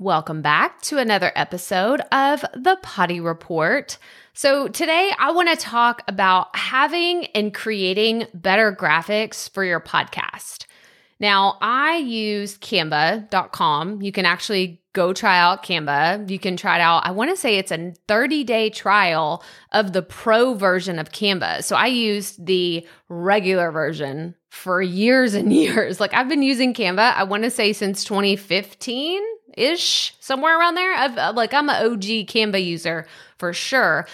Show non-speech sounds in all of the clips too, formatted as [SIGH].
Welcome back to another episode of the Potty Report. So, today I want to talk about having and creating better graphics for your podcast. Now, I use canva.com. You can actually go try out Canva. You can try it out. I want to say it's a 30 day trial of the pro version of Canva. So, I used the regular version for years and [LAUGHS] years. Like, I've been using Canva, I want to say since 2015 ish, somewhere around there. I've, uh, like I'm an OG Canva user for sure.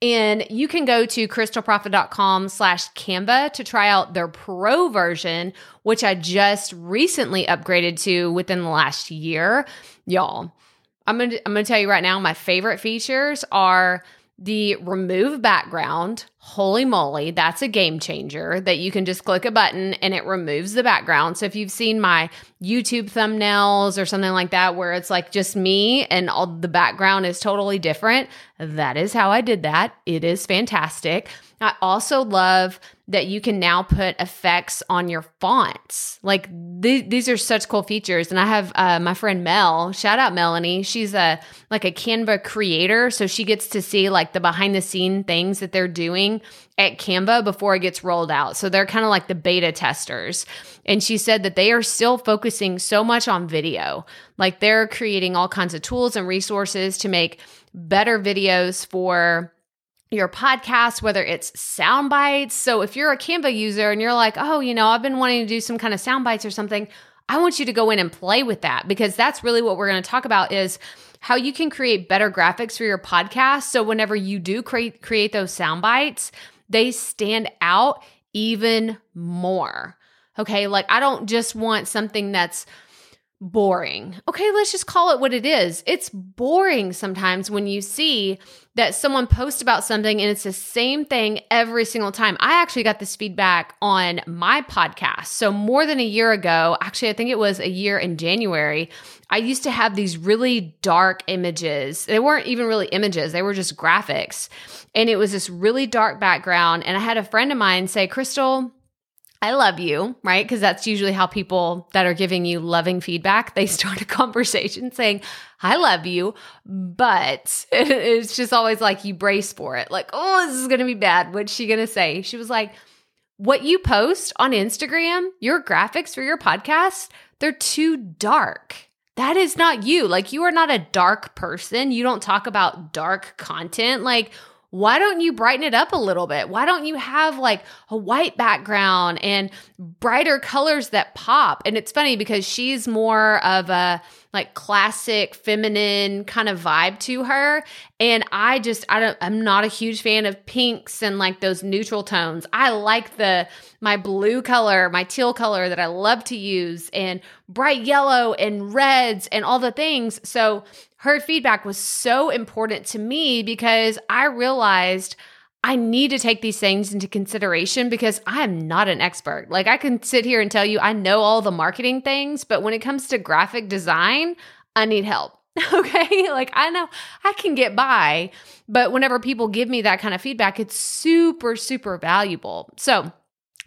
And you can go to krystalproffitt.com slash Canva to try out their pro version, which I just recently upgraded to within the last year. Y'all, I'm gonna I'm gonna tell you right now, my favorite features are the remove background, holy moly, that's a game changer that you can just click a button and it removes the background. So if you've seen my YouTube thumbnails or something like that where it's like just me and all the background is totally different, that is how I did that. It is fantastic. I also love that you can now put effects on your fonts. Like th- these are such cool features. And I have uh, my friend Mel, shout out Melanie. She's a like a Canva creator, so she gets to see like the behind the scene things that they're doing at Canva before it gets rolled out. So they're kind of like the beta testers. And she said that they are still focusing so much on video. Like they're creating all kinds of tools and resources to make better videos for your podcast, whether it's sound bites. So if you're a Canva user and you're like, oh, you know, I've been wanting to do some kind of sound bites or something, I want you to go in and play with that because that's really what we're going to talk about is how you can create better graphics for your podcast. So whenever you do create create those sound bites, they stand out even more. Okay, like I don't just want something that's boring. Okay, let's just call it what it is. It's boring sometimes when you see that someone posts about something and it's the same thing every single time. I actually got this feedback on my podcast. So, more than a year ago, actually, I think it was a year in January, I used to have these really dark images. They weren't even really images, they were just graphics. And it was this really dark background. And I had a friend of mine say, Krystal, I love you, right? Because that's usually how people that are giving you loving feedback, they [LAUGHS] start a conversation saying, I love you, but [LAUGHS] it's just always like you brace for it. Like, oh, this is going to be bad. What's she going to say? She was like, what you post on Instagram, your graphics for your podcast, they're too dark. That is not you. Like, you are not a dark person. You don't talk about dark content. Like, why don't you brighten it up a little bit? Why don't you have like a white background and brighter colors that pop? And it's funny because she's more of a like classic feminine kind of vibe to her and I just I don't I'm not a huge fan of pinks and like those neutral tones. I like the my blue color, my teal color that I love to use and bright yellow and reds and all the things. So her feedback was so important to me because I realized I need to take these things into consideration because I am not an expert. Like, I can sit here and tell you I know all the marketing things, but when it comes to graphic design, I need help. [LAUGHS] Okay. Like, I know I can get by, but whenever people give me that kind of feedback, it's super, super valuable. So,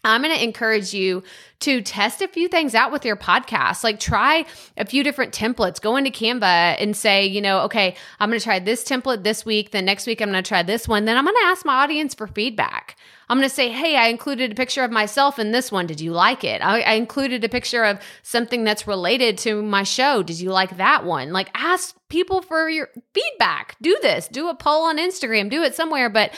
I'm going to encourage you to test a few things out with your podcast. Like try a few different templates. Go into Canva and say, you know, okay, I'm going to try this template this week. Then next week, I'm going to try this one. Then I'm going to ask my audience for feedback. I'm going to say, hey, I included a picture of myself in this one. Did you like it? I, I included a picture of something that's related to my show. Did you like that one? Like ask people for your feedback. Do this. Do a poll on Instagram. Do it somewhere. But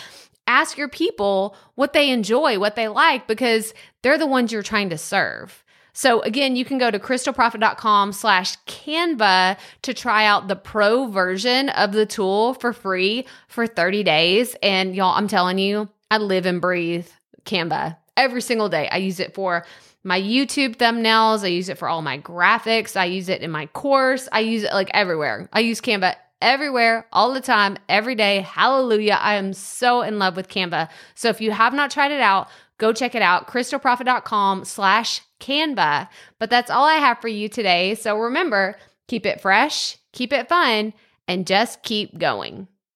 ask your people what they enjoy, what they like, because they're the ones you're trying to serve. So again, you can go to krystalproffitt.com slash Canva to try out the pro version of the tool for free for 30 days. And y'all, I'm telling you, I live and breathe Canva every single day. I use it for my YouTube thumbnails. I use it for all my graphics. I use it in my course. I use it like everywhere. I use Canva everywhere, all the time, every day. Hallelujah. I am so in love with Canva. So if you have not tried it out, go check it out. krystalproffitt.com slash Canva. But that's all I have for you today. So remember, keep it fresh, keep it fun, and just keep going.